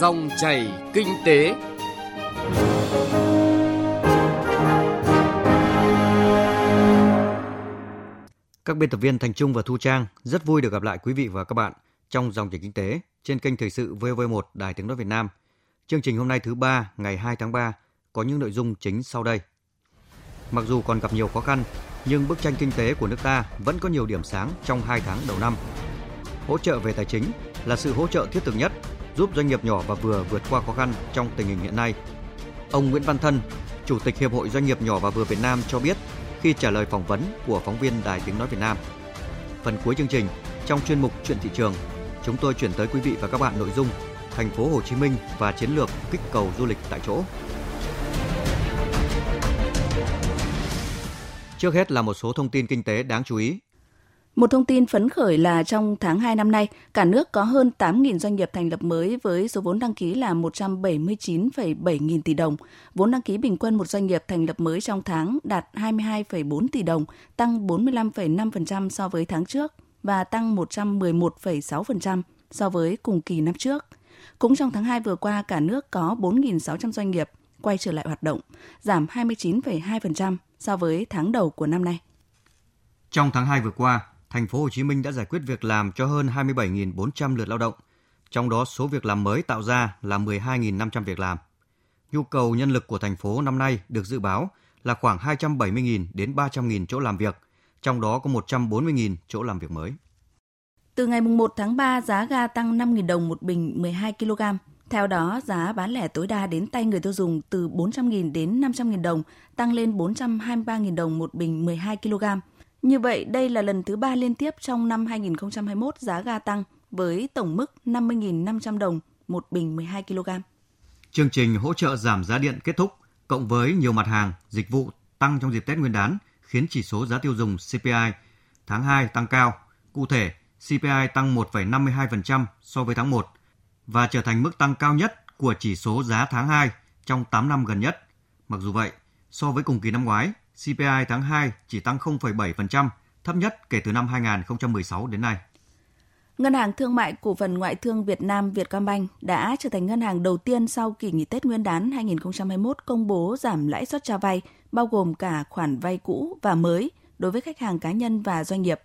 Dòng chảy kinh tế. Các biên tập viên Thành Trung và Thu Trang rất vui được gặp lại quý vị và các bạn trong dòng chảy kinh tế trên kênh thời sự VV1 Đài Tiếng nói Việt Nam. Chương trình hôm nay thứ ba ngày 2 tháng 3 có những nội dung chính sau đây. Mặc dù còn gặp nhiều khó khăn, nhưng bức tranh kinh tế của nước ta vẫn có nhiều điểm sáng trong 2 tháng đầu năm. Hỗ trợ về tài chính là sự hỗ trợ thiết thực nhất giúp doanh nghiệp nhỏ và vừa vượt qua khó khăn trong tình hình hiện nay. Ông Nguyễn Văn Thân, Chủ tịch Hiệp hội Doanh nghiệp nhỏ và vừa Việt Nam cho biết khi trả lời phỏng vấn của phóng viên Đài Tiếng Nói Việt Nam. Phần cuối chương trình, trong chuyên mục Chuyện thị trường, chúng tôi chuyển tới quý vị và các bạn nội dung thành phố Hồ Chí Minh và chiến lược kích cầu du lịch tại chỗ. Trước hết là một số thông tin kinh tế đáng chú ý. Một thông tin phấn khởi là trong tháng 2 năm nay, cả nước có hơn 8.000 doanh nghiệp thành lập mới với số vốn đăng ký là 179,7 nghìn tỷ đồng. Vốn đăng ký bình quân một doanh nghiệp thành lập mới trong tháng đạt 22,4 tỷ đồng, tăng 45,5% so với tháng trước và tăng 111,6% so với cùng kỳ năm trước. Cũng trong tháng 2 vừa qua, cả nước có 4.600 doanh nghiệp quay trở lại hoạt động, giảm 29,2% so với tháng đầu của năm nay. Trong tháng 2 vừa qua, thành phố Hồ Chí Minh đã giải quyết việc làm cho hơn 27.400 lượt lao động, trong đó số việc làm mới tạo ra là 12.500 việc làm. Nhu cầu nhân lực của thành phố năm nay được dự báo là khoảng 270.000 đến 300.000 chỗ làm việc, trong đó có 140.000 chỗ làm việc mới. Từ ngày 1 tháng 3, giá ga tăng 5.000 đồng một bình 12 kg. Theo đó, giá bán lẻ tối đa đến tay người tiêu dùng từ 400.000 đến 500.000 đồng, tăng lên 423.000 đồng một bình 12 kg. Như vậy, đây là lần thứ ba liên tiếp trong năm 2021 giá ga tăng với tổng mức 50.500 đồng một bình 12 kg. Chương trình hỗ trợ giảm giá điện kết thúc, cộng với nhiều mặt hàng, dịch vụ tăng trong dịp Tết Nguyên đán, khiến chỉ số giá tiêu dùng CPI tháng 2 tăng cao. Cụ thể, CPI tăng 1,52% so với tháng 1 và trở thành mức tăng cao nhất của chỉ số giá tháng 2 trong 8 năm gần nhất. Mặc dù vậy, so với cùng kỳ năm ngoái, CPI tháng 2 chỉ tăng 0,7%, thấp nhất kể từ năm 2016 đến nay. Ngân hàng Thương mại Cổ phần Ngoại thương Việt Nam Vietcombank đã trở thành ngân hàng đầu tiên sau kỳ nghỉ Tết Nguyên đán 2021 công bố giảm lãi suất cho vay, bao gồm cả khoản vay cũ và mới đối với khách hàng cá nhân và doanh nghiệp.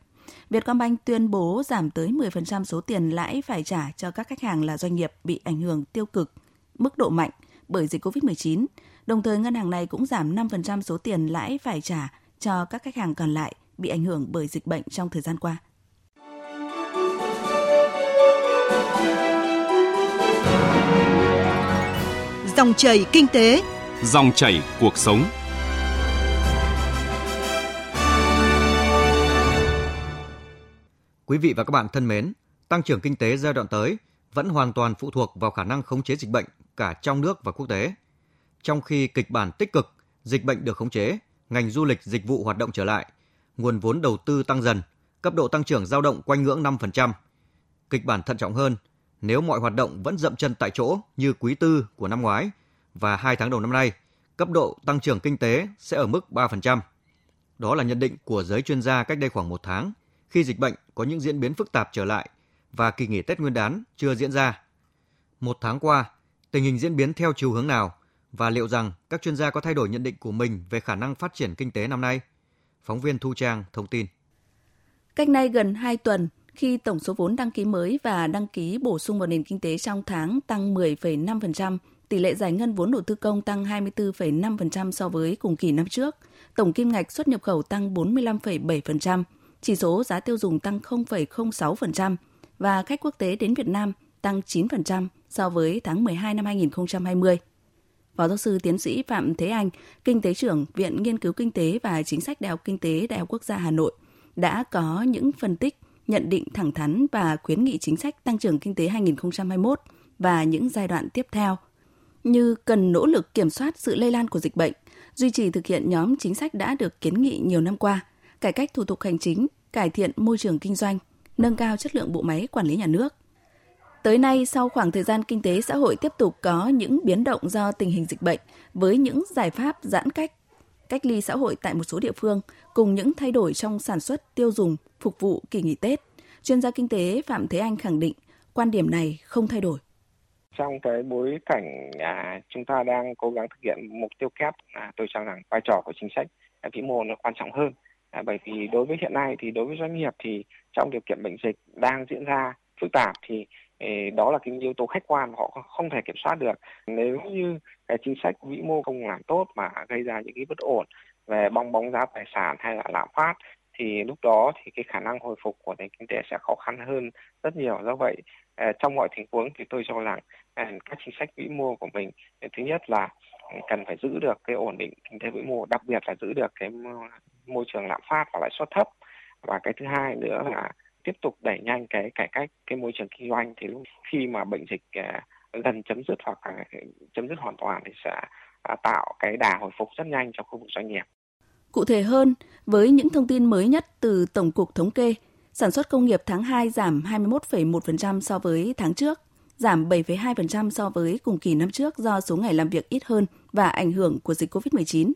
Vietcombank tuyên bố giảm tới 10% số tiền lãi phải trả cho các khách hàng là doanh nghiệp bị ảnh hưởng tiêu cực, mức độ mạnh bởi dịch COVID-19. Đồng thời, ngân hàng này cũng giảm 5% số tiền lãi phải trả cho các khách hàng còn lại bị ảnh hưởng bởi dịch bệnh trong thời gian qua. Dòng chảy kinh tế, dòng chảy cuộc sống. Quý vị và các bạn thân mến, tăng trưởng kinh tế giai đoạn tới vẫn hoàn toàn phụ thuộc vào khả năng khống chế dịch bệnh cả trong nước và quốc tế. Trong khi kịch bản tích cực, dịch bệnh được khống chế, ngành du lịch dịch vụ hoạt động trở lại, nguồn vốn đầu tư tăng dần, cấp độ tăng trưởng dao động quanh ngưỡng 5%. Kịch bản thận trọng hơn, nếu mọi hoạt động vẫn dậm chân tại chỗ như quý tư của năm ngoái và hai tháng đầu năm nay, cấp độ tăng trưởng kinh tế sẽ ở mức 3%. Đó là nhận định của giới chuyên gia cách đây khoảng một tháng, khi dịch bệnh có những diễn biến phức tạp trở lại và kỳ nghỉ Tết Nguyên đán chưa diễn ra. Một tháng qua, tình hình diễn biến theo chiều hướng nào và liệu rằng các chuyên gia có thay đổi nhận định của mình về khả năng phát triển kinh tế năm nay? Phóng viên Thu Trang thông tin. Cách nay gần 2 tuần, khi tổng số vốn đăng ký mới và đăng ký bổ sung vào nền kinh tế trong tháng tăng 10,5%, tỷ lệ giải ngân vốn đầu tư công tăng 24,5% so với cùng kỳ năm trước, tổng kim ngạch xuất nhập khẩu tăng 45,7%, chỉ số giá tiêu dùng tăng 0,06% và khách quốc tế đến Việt Nam tăng 9% so với tháng 12 năm 2020. Phó giáo sư tiến sĩ Phạm Thế Anh, Kinh tế trưởng Viện Nghiên cứu Kinh tế và Chính sách Đại học Kinh tế Đại học Quốc gia Hà Nội, đã có những phân tích, nhận định thẳng thắn và khuyến nghị chính sách tăng trưởng kinh tế 2021 và những giai đoạn tiếp theo, như cần nỗ lực kiểm soát sự lây lan của dịch bệnh, duy trì thực hiện nhóm chính sách đã được kiến nghị nhiều năm qua, cải cách thủ tục hành chính, cải thiện môi trường kinh doanh, nâng cao chất lượng bộ máy quản lý nhà nước. Tới nay, sau khoảng thời gian kinh tế xã hội tiếp tục có những biến động do tình hình dịch bệnh, với những giải pháp giãn cách, cách ly xã hội tại một số địa phương, cùng những thay đổi trong sản xuất, tiêu dùng, phục vụ kỳ nghỉ Tết, chuyên gia kinh tế Phạm Thế Anh khẳng định quan điểm này không thay đổi. trong cái bối cảnh à, chúng ta đang cố gắng thực hiện mục tiêu kép à, tôi cho rằng vai trò của chính sách à, vĩ mô nó quan trọng hơn à, bởi vì đối với hiện nay thì đối với doanh nghiệp thì trong điều kiện bệnh dịch đang diễn ra phức tạp thì đó là cái yếu tố khách quan họ không thể kiểm soát được. Nếu như cái chính sách vĩ mô không làm tốt mà gây ra những cái bất ổn về bong bóng giá tài sản hay là lạm phát, thì lúc đó thì cái khả năng hồi phục của nền kinh tế sẽ khó khăn hơn rất nhiều. Do vậy à, trong mọi tình huống thì tôi cho rằng à, các chính sách vĩ mô của mình à, thứ nhất là cần phải giữ được cái ổn định kinh tế vĩ mô, đặc biệt là giữ được cái môi trường lạm phát và lãi suất thấp. Và cái thứ hai nữa là tiếp tục đẩy nhanh cái cải cách cái môi trường kinh doanh thì lúc khi mà bệnh dịch à, gần chấm dứt hoặc là chấm dứt hoàn toàn thì sẽ à, tạo cái đà hồi phục rất nhanh cho khu vực doanh nghiệp. Cụ thể hơn, với những thông tin mới nhất từ Tổng cục Thống kê, sản xuất công nghiệp tháng 2 giảm 21,1% so với tháng trước, giảm 7,2% so với cùng kỳ năm trước do số ngày làm việc ít hơn và ảnh hưởng của dịch COVID-19.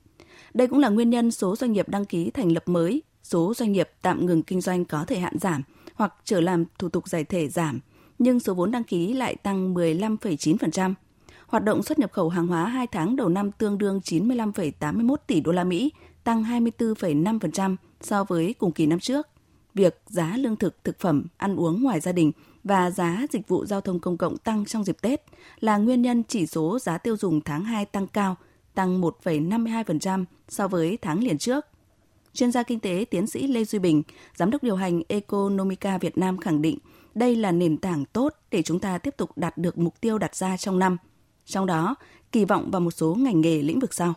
Đây cũng là nguyên nhân số doanh nghiệp đăng ký thành lập mới, số doanh nghiệp tạm ngừng kinh doanh có thời hạn giảm hoặc trở làm thủ tục giải thể giảm, nhưng số vốn đăng ký lại tăng 15,9%. Hoạt động xuất nhập khẩu hàng hóa 2 tháng đầu năm tương đương 95,81 tỷ đô la Mỹ, tăng 24,5% so với cùng kỳ năm trước. Việc giá lương thực, thực phẩm, ăn uống ngoài gia đình và giá dịch vụ giao thông công cộng tăng trong dịp Tết là nguyên nhân chỉ số giá tiêu dùng tháng 2 tăng cao, tăng 1,52% so với tháng liền trước. Chuyên gia kinh tế tiến sĩ Lê Duy Bình, giám đốc điều hành Economica Việt Nam khẳng định đây là nền tảng tốt để chúng ta tiếp tục đạt được mục tiêu đặt ra trong năm. Trong đó, kỳ vọng vào một số ngành nghề lĩnh vực sau.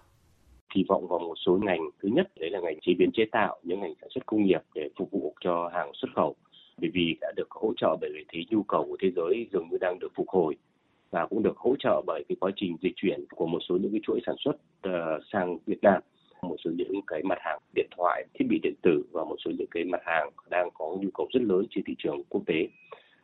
Kỳ vọng vào một số ngành. Thứ nhất đấy là ngành chế biến chế tạo những ngành sản xuất công nghiệp để phục vụ cho hàng xuất khẩu. Bởi vì đã được hỗ trợ bởi vị thế nhu cầu của thế giới dường như đang được phục hồi và cũng được hỗ trợ bởi cái quá trình dịch chuyển của một số những cái chuỗi sản xuất uh, sang Việt Nam một số những cái mặt hàng điện thoại, thiết bị điện tử và một số những cái mặt hàng đang có nhu cầu rất lớn trên thị trường quốc tế.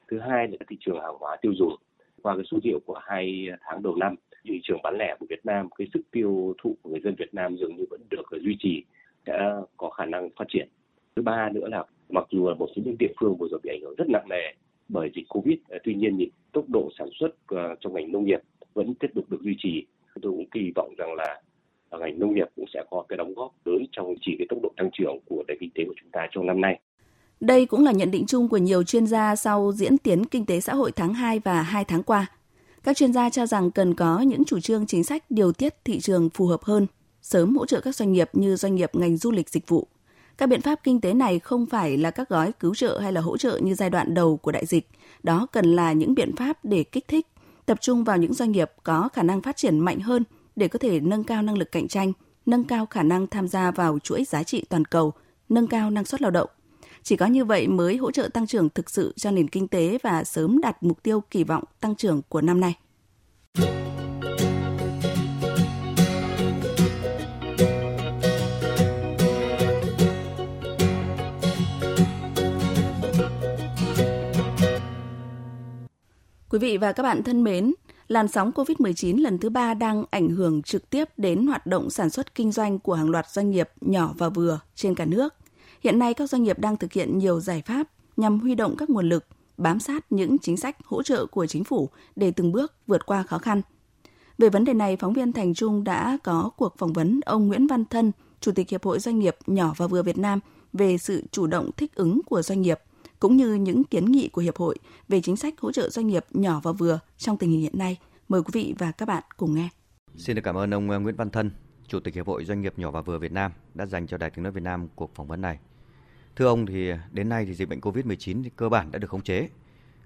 Thứ hai là thị trường hàng hóa tiêu dùng. Qua cái số liệu của hai tháng đầu năm, thị trường bán lẻ của Việt Nam, cái sức tiêu thụ của người dân Việt Nam dường như vẫn được duy trì, đã có khả năng phát triển. Thứ ba nữa là mặc dù là một số những địa phương vừa rồi bị ảnh hưởng rất nặng nề bởi dịch covid, tuy nhiên thì tốc độ sản xuất ờ, trong ngành nông nghiệp vẫn tiếp tục được duy trì. Tôi cũng kỳ vọng rằng là ngành nông nghiệp cũng sẽ có cái đóng góp lớn trong chỉ cái tốc độ tăng trưởng của nền kinh tế của chúng ta trong năm nay. Đây cũng là nhận định chung của nhiều chuyên gia sau diễn tiến kinh tế xã hội tháng 2 và 2 tháng qua. Các chuyên gia cho rằng cần có những chủ trương chính sách điều tiết thị trường phù hợp hơn, sớm hỗ trợ các doanh nghiệp như doanh nghiệp ngành du lịch dịch vụ. Các biện pháp kinh tế này không phải là các gói cứu trợ hay là hỗ trợ như giai đoạn đầu của đại dịch. Đó cần là những biện pháp để kích thích, tập trung vào những doanh nghiệp có khả năng phát triển mạnh hơn để có thể nâng cao năng lực cạnh tranh, nâng cao khả năng tham gia vào chuỗi giá trị toàn cầu, nâng cao năng suất lao động. Chỉ có như vậy mới hỗ trợ tăng trưởng thực sự cho nền kinh tế và sớm đạt mục tiêu kỳ vọng tăng trưởng của năm nay. Quý vị và các bạn thân mến, làn sóng COVID-19 lần thứ ba đang ảnh hưởng trực tiếp đến hoạt động sản xuất kinh doanh của hàng loạt doanh nghiệp nhỏ và vừa trên cả nước. Hiện nay các doanh nghiệp đang thực hiện nhiều giải pháp nhằm huy động các nguồn lực, bám sát những chính sách hỗ trợ của chính phủ để từng bước vượt qua khó khăn. Về vấn đề này, phóng viên Thành Trung đã có cuộc phỏng vấn ông Nguyễn Văn Thân, Chủ tịch Hiệp hội Doanh nghiệp nhỏ và vừa Việt Nam về sự chủ động thích ứng của doanh nghiệp cũng như những kiến nghị của Hiệp hội về chính sách hỗ trợ doanh nghiệp nhỏ và vừa trong tình hình hiện nay. Mời quý vị và các bạn cùng nghe. Xin được cảm ơn ông Nguyễn Văn Thân, Chủ tịch Hiệp hội Doanh nghiệp nhỏ và vừa Việt Nam đã dành cho Đài Tiếng nói Việt Nam cuộc phỏng vấn này. Thưa ông thì đến nay thì dịch bệnh COVID-19 thì cơ bản đã được khống chế.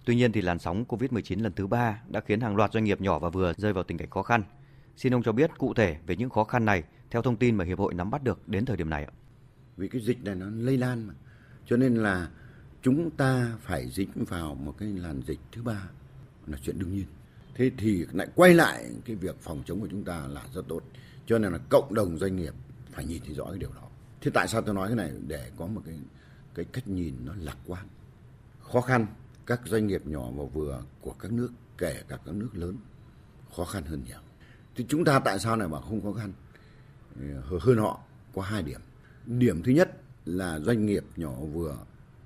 Tuy nhiên thì làn sóng COVID-19 lần thứ ba đã khiến hàng loạt doanh nghiệp nhỏ và vừa rơi vào tình cảnh khó khăn. Xin ông cho biết cụ thể về những khó khăn này theo thông tin mà hiệp hội nắm bắt được đến thời điểm này ạ. Vì cái dịch này nó lây lan mà. Cho nên là chúng ta phải dính vào một cái làn dịch thứ ba là chuyện đương nhiên. Thế thì lại quay lại, cái việc phòng chống của chúng ta là rất tốt. Cho nên là cộng đồng doanh nghiệp phải nhìn thấy rõ cái điều đó. Thế tại sao tôi nói cái này để có một cái cái cách nhìn nó lạc quan. Khó khăn các doanh nghiệp nhỏ và vừa của các nước, kể cả các nước lớn, khó khăn hơn nhiều. Thì chúng ta tại sao lại mà không khó khăn hơn họ, có hai điểm. Điểm thứ nhất là doanh nghiệp nhỏ vừa,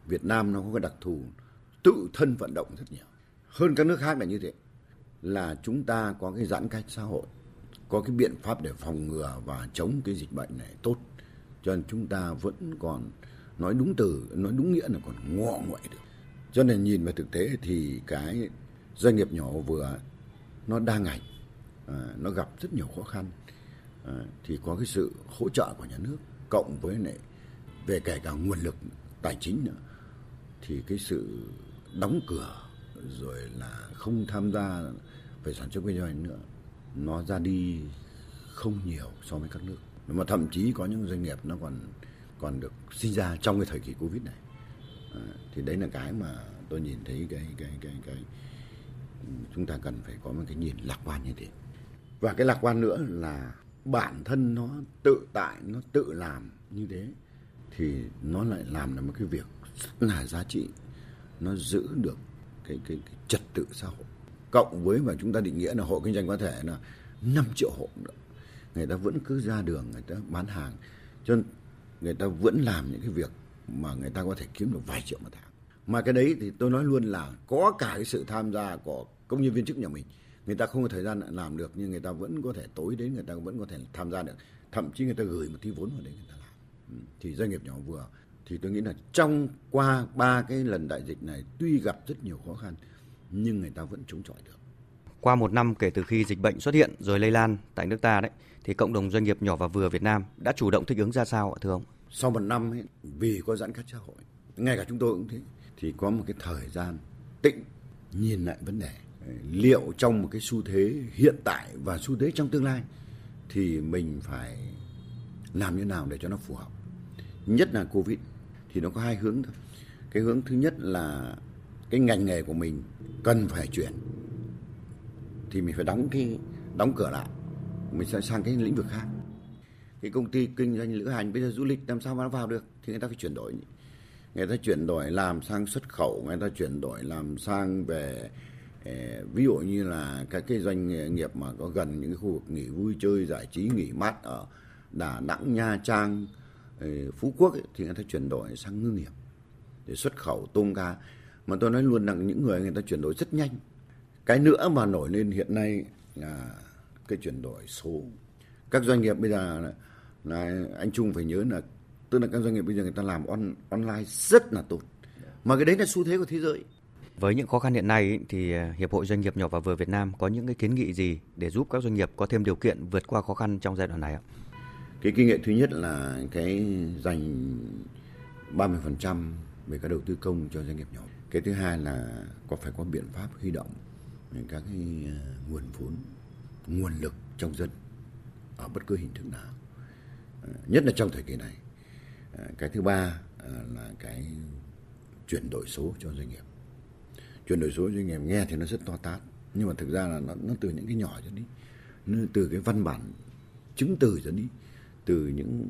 Việt Nam nó có cái đặc thù tự thân vận động rất nhiều. Hơn các nước khác là như thế là chúng ta có cái giãn cách xã hội, có cái biện pháp để phòng ngừa và chống cái dịch bệnh này tốt. Cho nên chúng ta vẫn còn nói đúng từ, nói đúng nghĩa là còn ngọ nguậy được. Cho nên nhìn vào thực tế thì cái doanh nghiệp nhỏ vừa nó đa ngành, à, nó gặp rất nhiều khó khăn. À, thì có cái sự hỗ trợ của nhà nước cộng với lại về kể cả nguồn lực tài chính nữa thì cái sự đóng cửa rồi là không tham gia về sản xuất kinh doanh nữa nó ra đi không nhiều so với các nước. Mà thậm chí có những doanh nghiệp nó còn còn được sinh ra trong cái thời kỳ covid này. À, thì đấy là cái mà tôi nhìn thấy cái cái cái cái chúng ta cần phải có một cái nhìn lạc quan như thế. Và cái lạc quan nữa là bản thân nó tự tại nó tự làm như thế thì nó lại làm được một cái việc rất là giá trị. Nó giữ được cái cái, cái trật tự xã hội. Cộng với mà chúng ta định nghĩa là hộ kinh doanh có thể là 5 triệu hộ nữa người ta vẫn cứ ra đường người ta bán hàng. Cho nên người ta vẫn làm những cái việc mà người ta có thể kiếm được vài triệu một tháng. Mà cái đấy thì tôi nói luôn là có cả cái sự tham gia của công nhân viên chức nhà mình. Người ta không có thời gian làm được nhưng người ta vẫn có thể tối đến người ta vẫn có thể tham gia được. Thậm chí người ta gửi một tí vốn vào đấy người ta làm. Ừ, thì doanh nghiệp nhỏ vừa thì tôi nghĩ là trong qua ba cái lần đại dịch này tuy gặp rất nhiều khó khăn nhưng người ta vẫn chống chọi được. Qua một năm kể từ khi dịch bệnh xuất hiện rồi lây lan tại nước ta đấy, thì cộng đồng doanh nghiệp nhỏ và vừa Việt Nam đã chủ động thích ứng ra sao ạ thưa ông? Sau một năm ấy, vì có giãn cách xã hội, ngay cả chúng tôi cũng thế, thì có một cái thời gian tĩnh nhìn lại vấn đề liệu trong một cái xu thế hiện tại và xu thế trong tương lai thì mình phải làm như nào để cho nó phù hợp nhất là covid thì nó có hai hướng thôi. Cái hướng thứ nhất là cái ngành nghề của mình cần phải chuyển, thì mình phải đóng cái, đóng cửa lại. Mình sẽ sang cái lĩnh vực khác. Cái công ty kinh doanh lữ hành bây giờ du lịch làm sao mà nó vào được thì người ta phải chuyển đổi. Người ta chuyển đổi làm sang xuất khẩu, người ta chuyển đổi làm sang về ờ, ví dụ như là các cái doanh nghiệp mà có gần những cái khu vực nghỉ vui chơi, giải trí, nghỉ mát ở Đà Nẵng, Nha Trang Phú Quốc ấy, thì người ta chuyển đổi sang ngư nghiệp để xuất khẩu tôm cá. Mà tôi nói luôn rằng những người người ta chuyển đổi rất nhanh. Cái nữa mà nổi lên hiện nay là cái chuyển đổi số. Các doanh nghiệp bây giờ là, là anh Trung phải nhớ là tức là các doanh nghiệp bây giờ người ta làm on, online rất là tốt. Mà cái đấy là xu thế của thế giới. Với những khó khăn hiện nay thì à, Hiệp hội Doanh nghiệp nhỏ và vừa Việt Nam có những cái kiến nghị gì để giúp các doanh nghiệp có thêm điều kiện vượt qua khó khăn trong giai đoạn này ạ? Cái kinh nghiệm thứ nhất là cái dành 30% về các đầu tư công cho doanh nghiệp nhỏ. Cái thứ hai là có phải có biện pháp huy động các cái à, nguồn vốn, nguồn lực trong dân ở bất cứ hình thức nào. À, nhất là trong thời kỳ này. À, cái thứ ba là cái chuyển đổi số cho doanh nghiệp chuyển đổi số doanh nghiệp nghe thì nó rất to tát nhưng mà thực ra là nó, nó từ những cái nhỏ cho đi nó từ cái văn bản chứng từ cho đi từ những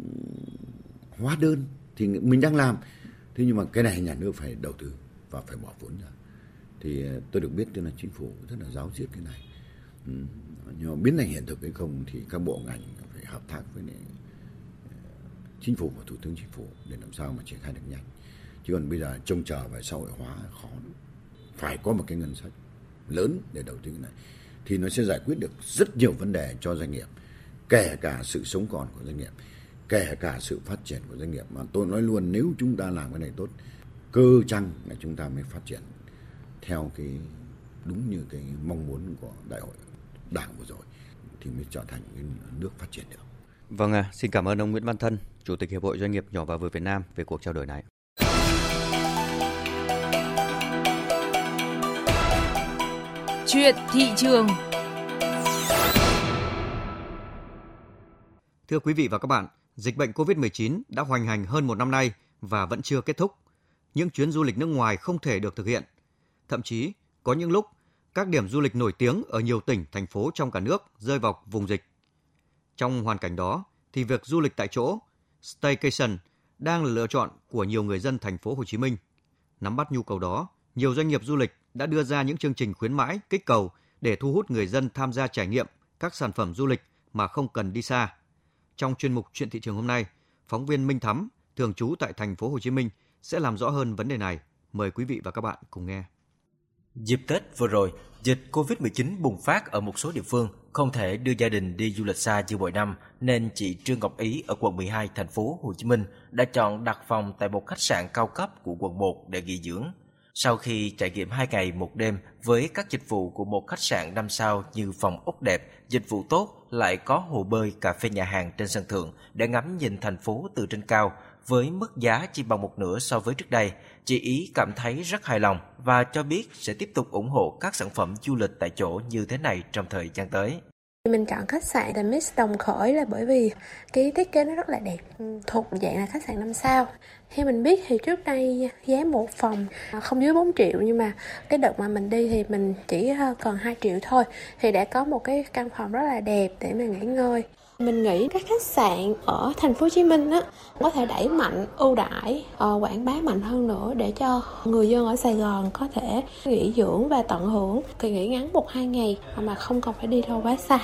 hóa đơn thì mình đang làm. Thế nhưng mà cái này nhà nước phải đầu tư và phải bỏ vốn ra. Thì ờ, tôi được biết tức là chính phủ rất là giáo diết cái này. Ừ. nhưng mà biến thành hiện thực hay không thì các bộ ngành phải hợp tác với này, ờ, chính phủ và thủ tướng chính phủ để làm sao mà triển khai được nhanh. Chứ còn bây giờ trông chờ về xã hội hóa khó phải có một cái ngân sách lớn để đầu tư cái này. Thì nó sẽ giải quyết được rất nhiều vấn đề cho doanh nghiệp kể cả sự sống còn của doanh nghiệp kể cả sự phát triển của doanh nghiệp mà tôi nói luôn nếu chúng ta làm cái này tốt cơ chăng là chúng ta mới phát triển theo cái đúng như cái mong muốn của đại hội đảng vừa rồi thì mới trở thành cái nước phát triển được. Vâng à, xin cảm ơn ông Nguyễn Văn Thân, Chủ tịch Hiệp hội Doanh nghiệp nhỏ và vừa Việt Nam về cuộc trao đổi này. Chuyện thị trường Thưa quý vị và các bạn, dịch bệnh COVID-19 đã hoành hành hơn một năm nay và vẫn chưa kết thúc. Những chuyến du lịch nước ngoài không thể được thực hiện. Thậm chí, có những lúc, các điểm du lịch nổi tiếng ở nhiều tỉnh, thành phố trong cả nước rơi vào vùng dịch. Trong hoàn cảnh đó, thì việc du lịch tại chỗ, staycation, đang là lựa chọn của nhiều người dân thành phố Hồ Chí Minh. Nắm bắt nhu cầu đó, nhiều doanh nghiệp du lịch đã đưa ra những chương trình khuyến mãi, kích cầu để thu hút người dân tham gia trải nghiệm các sản phẩm du lịch mà không cần đi xa. Trong chuyên mục chuyện thị trường hôm nay, phóng viên Minh Thắm, thường trú tại thành phố Hồ Chí Minh sẽ làm rõ hơn vấn đề này. Mời quý vị và các bạn cùng nghe. Dịp Tết vừa rồi, Dịch COVID-19 bùng phát ở một số địa phương, không thể đưa gia đình đi du lịch xa như mọi năm, nên chị Trương Ngọc Ý ở quận 12 thành phố Hồ Chí Minh đã chọn đặt phòng tại một khách sạn cao cấp của quận 1 để nghỉ dưỡng. Sau khi trải nghiệm 2 ngày một đêm với các dịch vụ của một khách sạn 5 sao như phòng ốc đẹp, dịch vụ tốt, lại có hồ bơi, cà phê nhà hàng trên sân thượng để ngắm nhìn thành phố từ trên cao, với mức giá chỉ bằng một nửa so với trước đây, chị Ý cảm thấy rất hài lòng và cho biết sẽ tiếp tục ủng hộ các sản phẩm du lịch tại chỗ như thế này trong thời gian tới. Mình chọn khách sạn The Mist Đồng Khởi là bởi vì cái thiết kế nó rất là đẹp, thuộc dạng là khách sạn 5 sao. Theo mình biết thì trước đây giá một phòng không dưới 4 triệu nhưng mà cái đợt mà mình đi thì mình chỉ ờ, còn 2 triệu thôi thì đã có một cái căn phòng rất là đẹp để mà nghỉ ngơi. Mình nghĩ các khách sạn ở thành phố Hồ Chí Minh á có thể đẩy mạnh ưu đãi uh, quảng bá mạnh hơn nữa để cho người dân ở Sài Gòn có thể nghỉ dưỡng và tận hưởng kỳ nghỉ ngắn một hai ngày mà không cần phải đi đâu quá xa.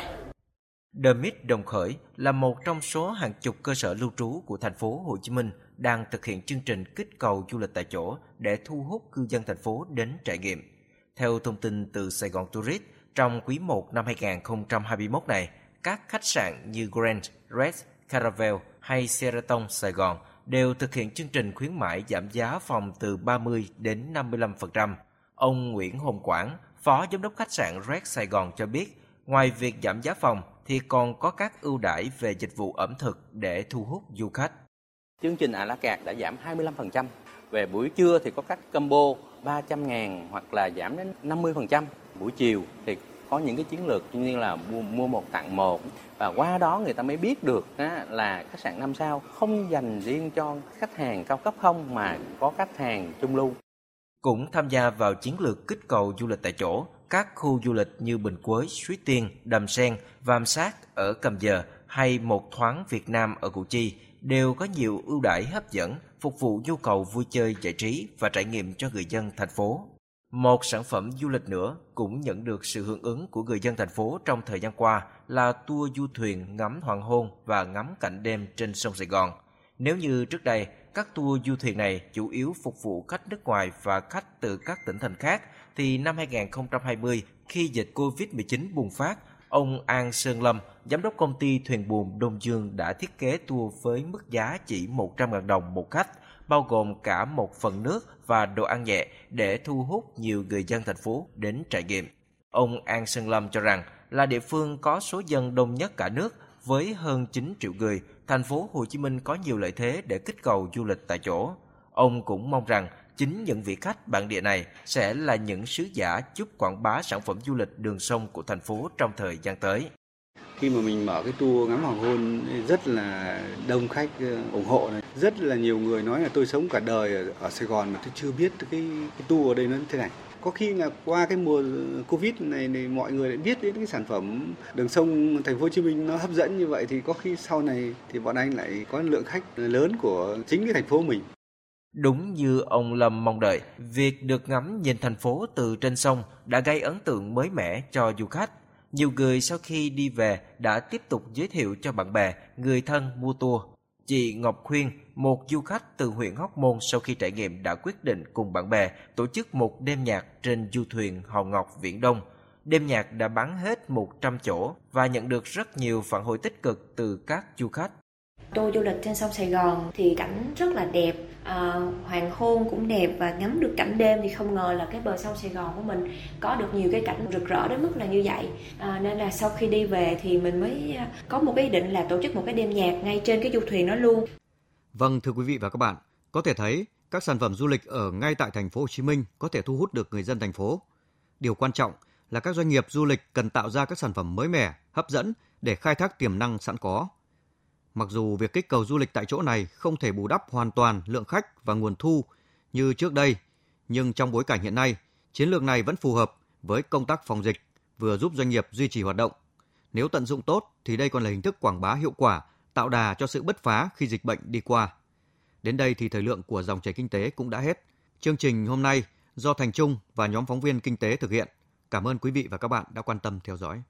The Mid Đồng Khởi là một trong số hàng chục cơ sở lưu trú của thành phố Hồ Chí Minh đang thực hiện chương trình kích cầu du lịch tại chỗ để thu hút cư dân thành phố đến trải nghiệm. Theo thông tin từ Sài Gòn Tourist, trong quý 1 năm 2021 này, các khách sạn như Grand, Red, Caravel hay Sheraton Sài Gòn đều thực hiện chương trình khuyến mãi giảm giá phòng từ 30 đến 55%. Ông Nguyễn Hồng Quảng, Phó Giám đốc khách sạn Red Sài Gòn cho biết, ngoài việc giảm giá phòng thì còn có các ưu đãi về dịch vụ ẩm thực để thu hút du khách. Chương trình à la carte đã giảm 25%. Về buổi trưa thì có các combo 300 ngàn hoặc là giảm đến 50%. Buổi chiều thì có những cái chiến lược như là mua, mua một tặng một và qua đó người ta mới biết được á, là khách sạn năm sao không dành riêng cho khách hàng cao cấp không mà có khách hàng trung lưu. Cũng tham gia vào chiến lược kích cầu du lịch tại chỗ, các khu du lịch như Bình Quới, Suối Tiên, Đầm Sen, Vam Sát ở cầm Giờ hay Một Thoáng Việt Nam ở Củ Chi đều có nhiều ưu đãi hấp dẫn phục vụ nhu cầu vui chơi giải trí và trải nghiệm cho người dân thành phố. Một sản phẩm du lịch nữa cũng nhận được sự hưởng ứng của người dân thành phố trong thời gian qua là tour du thuyền ngắm hoàng hôn và ngắm cảnh đêm trên sông Sài Gòn. Nếu như trước đây, các tour du thuyền này chủ yếu phục vụ khách nước ngoài và khách từ các tỉnh thành khác, thì năm 2020, khi dịch Covid-19 bùng phát, ông An Sơn Lâm, giám đốc công ty thuyền buồm Đông Dương đã thiết kế tour với mức giá chỉ 100.000 đồng một khách, bao gồm cả một phần nước và đồ ăn nhẹ để thu hút nhiều người dân thành phố đến trải nghiệm. Ông An Sơn Lâm cho rằng là địa phương có số dân đông nhất cả nước với hơn 9 triệu người, thành phố Hồ Chí Minh có nhiều lợi thế để kích cầu du lịch tại chỗ. Ông cũng mong rằng chính những vị khách bản địa này sẽ là những sứ giả giúp quảng bá sản phẩm du lịch đường sông của thành phố trong thời gian tới khi mà mình mở cái tour ngắm hoàng hôn rất là đông khách ờ, ủng hộ này. Rất là nhiều người nói là tôi sống cả đời ở, ở Sài Gòn mà tôi chưa biết cái, cái tour ở đây nó như thế này. Có khi là qua cái mùa covid này thì mọi người lại biết đến cái sản phẩm đường sông thành phố hồ chí minh nó hấp dẫn như vậy thì có khi sau này thì bọn anh lại có lượng khách lớn của chính cái thành phố mình. Đúng như ông Lâm mong đợi, việc được ngắm nhìn thành phố từ trên sông đã gây ấn tượng mới mẻ cho du khách. Nhiều người sau khi đi về đã tiếp tục giới thiệu cho bạn bè, người thân mua tour. Chị Ngọc Khuyên, một du khách từ huyện Hóc Môn sau khi trải nghiệm đã quyết định cùng bạn bè tổ chức một đêm nhạc trên du thuyền Hòn Ngọc Viễn Đông. Đêm nhạc đã bán hết 100 chỗ và nhận được rất nhiều phản hồi tích cực từ các du khách. Tour du lịch trên sông Sài Gòn thì cảnh rất là đẹp, à, hoàng hôn cũng đẹp và ngắm được cảnh đêm thì không ngờ là cái bờ sông Sài Gòn của mình có được nhiều cái cảnh rực rỡ đến mức là như vậy. À, nên là sau khi đi về thì mình mới à, có một cái ý định là tổ chức một cái đêm nhạc ngay trên cái du thuyền đó luôn. Vâng thưa quý vị và các bạn, có thể thấy các sản phẩm du lịch ở ngay tại thành phố Hồ Chí Minh có thể thu hút được người dân thành phố. Điều quan trọng là các doanh nghiệp du lịch cần tạo ra các sản phẩm mới mẻ, hấp dẫn để khai thác tiềm năng sẵn có Mặc dù việc kích cầu du lịch tại chỗ này không thể bù đắp hoàn toàn lượng khách và nguồn thu như trước đây, nhưng trong bối cảnh hiện nay, chiến lược này vẫn phù hợp với công tác phòng dịch, vừa giúp doanh nghiệp duy trì hoạt động. Nếu tận dụng tốt thì đây còn là hình thức quảng bá hiệu quả, tạo đà cho sự bứt phá khi dịch bệnh đi qua. Đến đây thì thời lượng của dòng chảy kinh tế cũng đã hết. Chương trình hôm nay do Thành Trung và nhóm phóng viên kinh tế thực hiện. Cảm ơn quý vị và các bạn đã quan tâm theo dõi.